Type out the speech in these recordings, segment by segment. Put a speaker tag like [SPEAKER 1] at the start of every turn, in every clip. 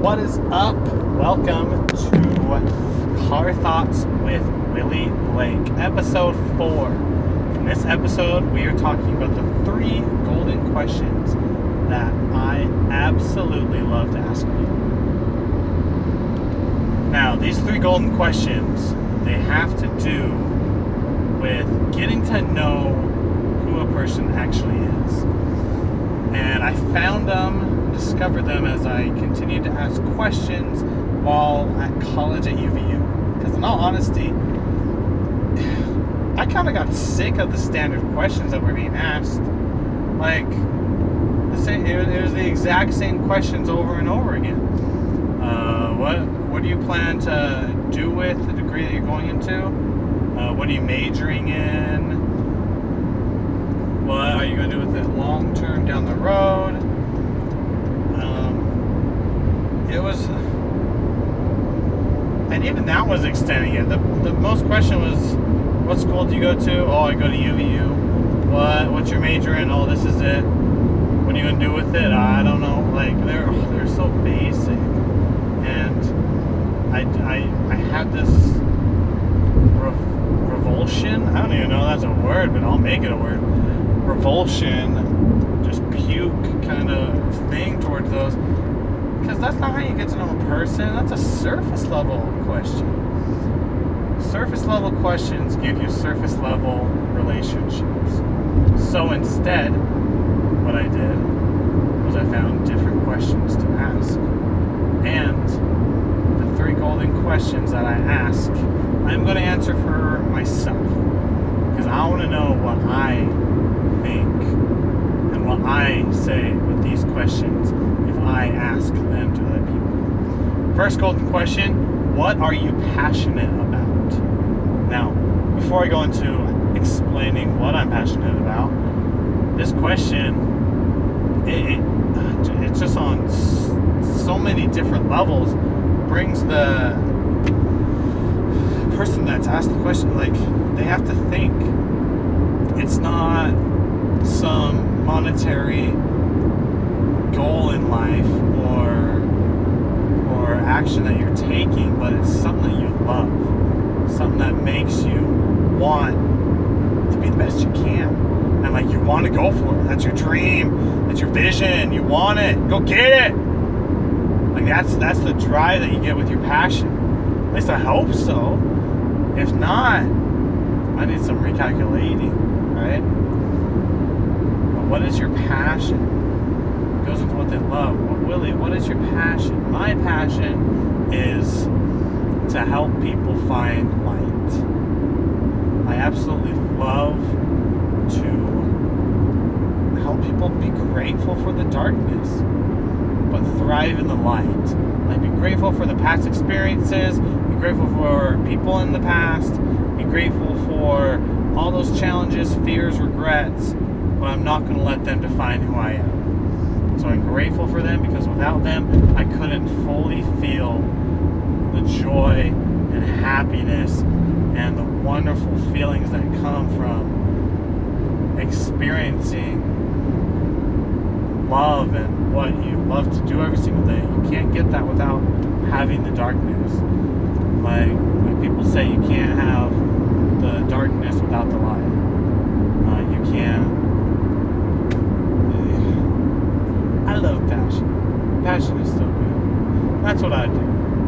[SPEAKER 1] What is up? Welcome to Car Thoughts with Willie Blake, episode four. In this episode, we are talking about the three golden questions that I absolutely love to ask people. Now, these three golden questions, they have to do with getting to know who a person actually is. And I found them, discovered them as I continued to ask questions while at college at UVU. Because, in all honesty, I kind of got sick of the standard questions that were being asked. Like, the same, it, was, it was the exact same questions over and over again. Uh, what what do you plan to do with the degree that you're going into? Uh, what are you majoring in? What are you going to do with it long term down the road? Um, it was, uh, and even that was extending it. The, the most question was, what school do you go to? Oh, I go to UVU. What? What's your major in? Oh, this is it. What are you gonna do with it? I don't know. Like they're oh, they're so basic, and I I I had this rev- revulsion. I don't even know that's a word, but I'll make it a word. Revulsion, just puke kind of thing towards those, because that's not how you get to know a person. That's a surface level question. Surface level questions give you surface level relationships. So instead, what I did was I found different questions to ask. And the three golden questions that I ask, I'm going to answer for myself. Because I want to know what I think and what I say with these questions I ask them to other people. First golden question What are you passionate about? Now, before I go into explaining what I'm passionate about, this question it, it, uh, it's just on so many different levels brings the person that's asked the question like they have to think it's not some monetary goal in life or or action that you're taking but it's something that you love. Something that makes you want to be the best you can. And like you want to go for it. That's your dream. That's your vision. You want it. Go get it. Like that's that's the drive that you get with your passion. At least i hope so. If not i need some recalculating right? But what is your passion goes into what they love what willie what is your passion my passion is to help people find light i absolutely love to help people be grateful for the darkness, but thrive in the light. Like be grateful for the past experiences, be grateful for people in the past, be grateful for all those challenges, fears, regrets, but I'm not going to let them define who I am. So I'm grateful for them because without them, I couldn't fully feel the joy and happiness and the wonderful feelings that come from experiencing love and what you love to do every single day. You can't get that without having the darkness. Like, like people say, you can't have the darkness without the light. Uh, you can't. I love passion. Is so good. That's what I do.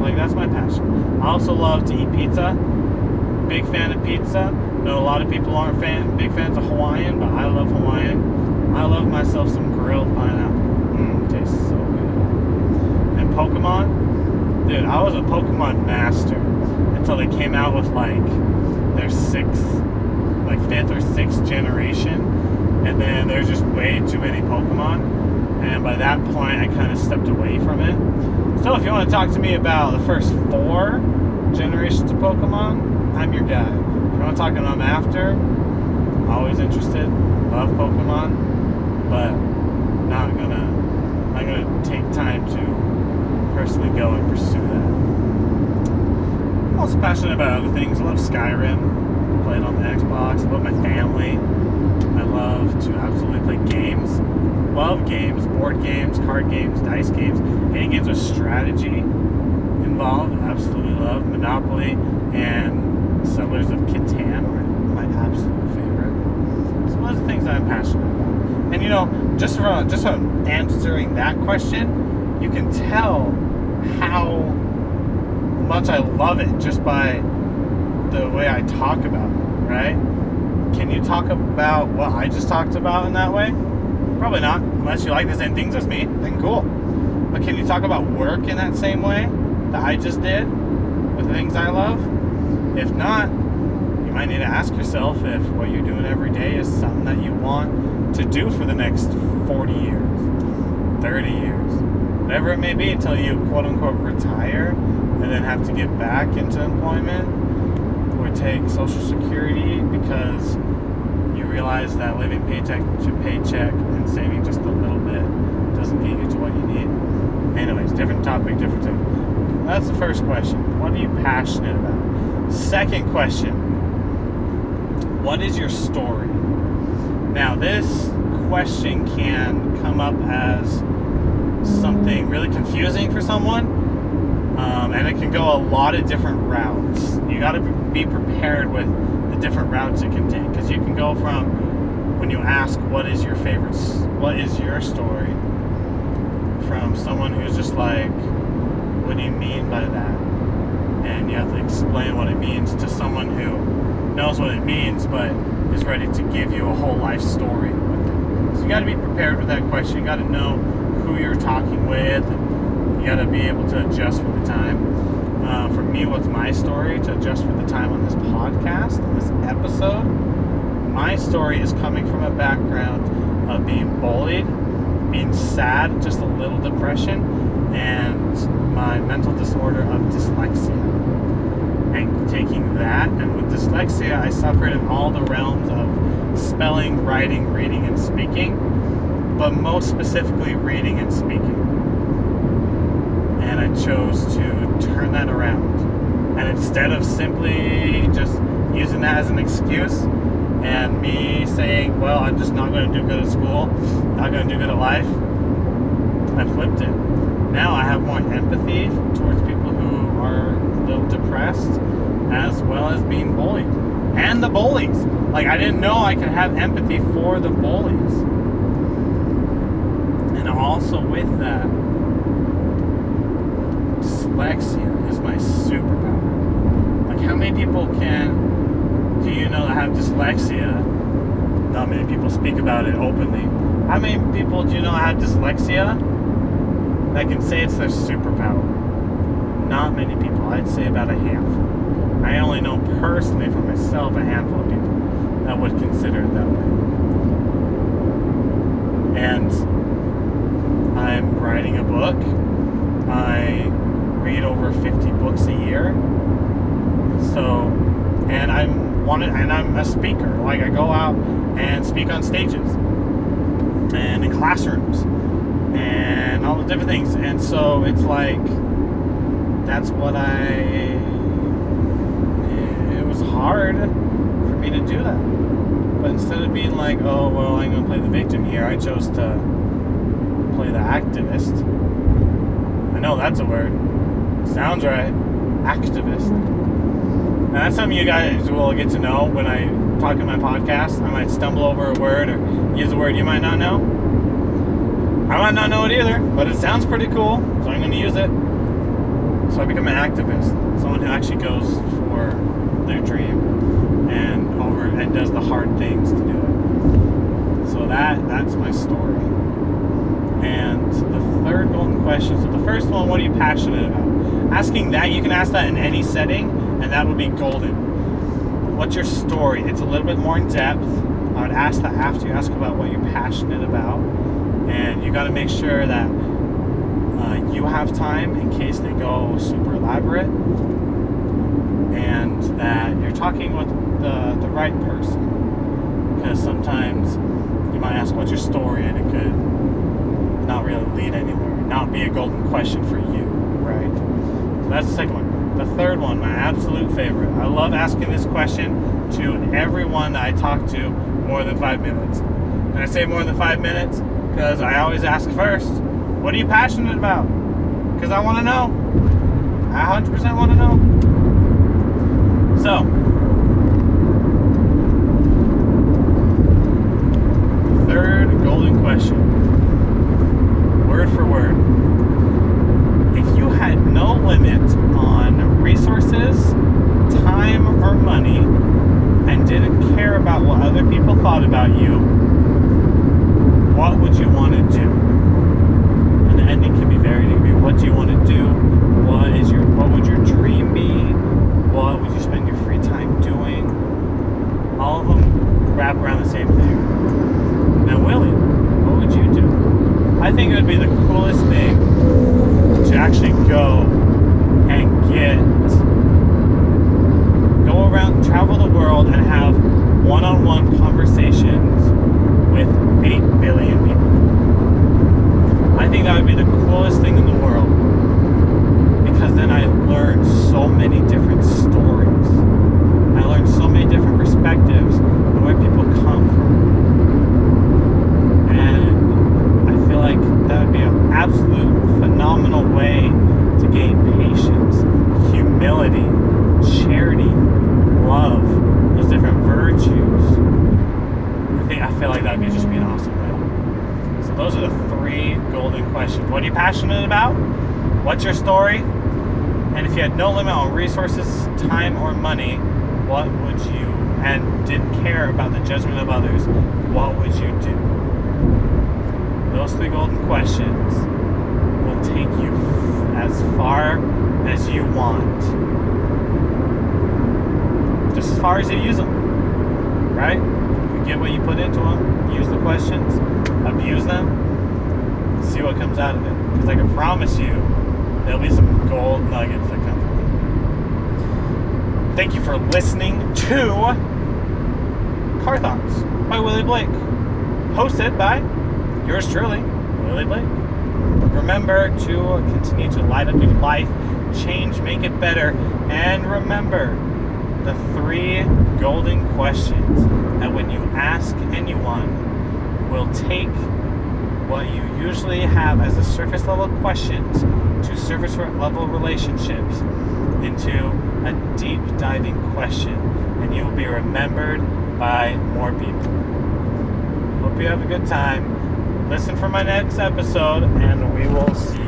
[SPEAKER 1] Like, that's my passion. I also love to eat pizza. Big fan of pizza. Know a lot of people aren't fan, big fans of Hawaiian, but I love Hawaiian. I love myself some grilled pineapple. Mmm, tastes so good. And Pokemon, dude, I was a Pokemon master until they came out with like their sixth, like fifth or sixth generation, and then there's just way too many Pokemon. And by that point, I kind of stepped away from it. So if you want to talk to me about the first four generations of Pokemon, I'm your guy. If you want to talk about them after, always interested. Love Pokemon, but not gonna not gonna take time to personally go and pursue that. I'm also passionate about other things. I love Skyrim. Play it on the Xbox. I love my family. Love to absolutely play games. Love games, board games, card games, dice games, any games with strategy involved. Absolutely love Monopoly and Settlers of Catan are my absolute favorite. So those are things I'm passionate about. And you know, just from just from answering that question, you can tell how much I love it just by the way I talk about it, right? Can you talk about what I just talked about in that way? Probably not, unless you like the same things as me, then cool. But can you talk about work in that same way that I just did with the things I love? If not, you might need to ask yourself if what you're doing every day is something that you want to do for the next 40 years, 30 years, whatever it may be, until you quote unquote retire and then have to get back into employment or take Social Security because you realize that living paycheck to paycheck and saving just a little bit doesn't get you to what you need. Anyways, different topic, different thing. That's the first question. What are you passionate about? Second question What is your story? Now, this question can come up as something really confusing for someone, um, and it can go a lot of different routes. You got to be prepared with the different routes it can take because you can go from when you ask, What is your favorite, what is your story? from someone who's just like, what do you mean by that? And you have to explain what it means to someone who knows what it means but is ready to give you a whole life story with it. So you got to be prepared with that question. You got to know who you're talking with. You got to be able to adjust with the time. Uh, for me, what's my story to adjust for the time on this podcast, this episode? My story is coming from a background of being bullied being sad, just a little depression, and my mental disorder of dyslexia. And taking that, and with dyslexia, I suffered in all the realms of spelling, writing, reading, and speaking, but most specifically reading and speaking. And I chose around. And instead of simply just using that as an excuse, and me saying, well, I'm just not going to do good at school, not going to do good at life, I flipped it. Now I have more empathy towards people who are a little depressed, as well as being bullied. And the bullies. Like, I didn't know I could have empathy for the bullies. And also with that, dyslexia is my superpower. Like, how many people can do you know that have dyslexia? Not many people speak about it openly. How many people do you know have dyslexia that can say it's their superpower? Not many people. I'd say about a handful. I only know personally for myself a handful of people that would consider it that way. And I'm writing a book. I read over 50 books a year. So, and I'm wanted, and I'm a speaker. Like I go out and speak on stages and in classrooms and all the different things. And so it's like that's what I. It was hard for me to do that. But instead of being like, oh well, I'm gonna play the victim here, I chose to play the activist. I know that's a word. Sounds right. Activist. Mm. And that's something you guys will get to know when I talk in my podcast. I might stumble over a word or use a word you might not know. I might not know it either, but it sounds pretty cool, so I'm going to use it. So I become an activist, someone who actually goes for their dream and over and does the hard things to do it. So that that's my story. And the third golden question. So the first one, what are you passionate about? Asking that, you can ask that in any setting and that will be golden. What's your story? It's a little bit more in depth. I would ask that after you ask about what you're passionate about, and you got to make sure that uh, you have time in case they go super elaborate, and that you're talking with the the right person. Because sometimes you might ask, "What's your story?" and it could not really lead anywhere, not be a golden question for you, that's the second one. The third one, my absolute favorite. I love asking this question to everyone I talk to more than five minutes. And I say more than five minutes because I always ask first, what are you passionate about? Because I want to know. I 100% want to know. So, third golden question. Word for word. No limit on resources, time, or money, and didn't care about what other people thought about you, what would you want to do? And the ending can be very degree. What do you want to do? What is your what would your dream be? What would you spend your free time doing? All of them wrap around the same thing. Now, Willie, what would you do? I think it would be the coolest thing to actually go and get go around, travel the world, and have one-on-one conversations with eight billion people. I think that would be the coolest thing in the world because then I learn so many different stories. I learn so many different perspectives and where people come from. And I feel like that would be an absolute phenomenal way to gain patience, humility, charity, love, those different virtues. I think I feel like that would be just be an awesome way. So those are the three golden questions. What are you passionate about? What's your story? And if you had no limit on resources, time, or money, what would you and didn't care about the judgment of others, what would you do? Those three golden questions will take you as far as you want. Just as far as you use them. Right? You get what you put into them, use the questions, abuse them, see what comes out of it. Because I can promise you, there'll be some gold nuggets that come from it. Thank you for listening to Car Thoughts by Willie Blake. Hosted by yours truly, Willie Blake. Remember to continue to light up your life, change, make it better, and remember the three golden questions that when you ask anyone will take what you usually have as a surface level questions to surface level relationships into a deep diving question and you will be remembered by more people. Hope you have a good time. Listen for my next episode and we will see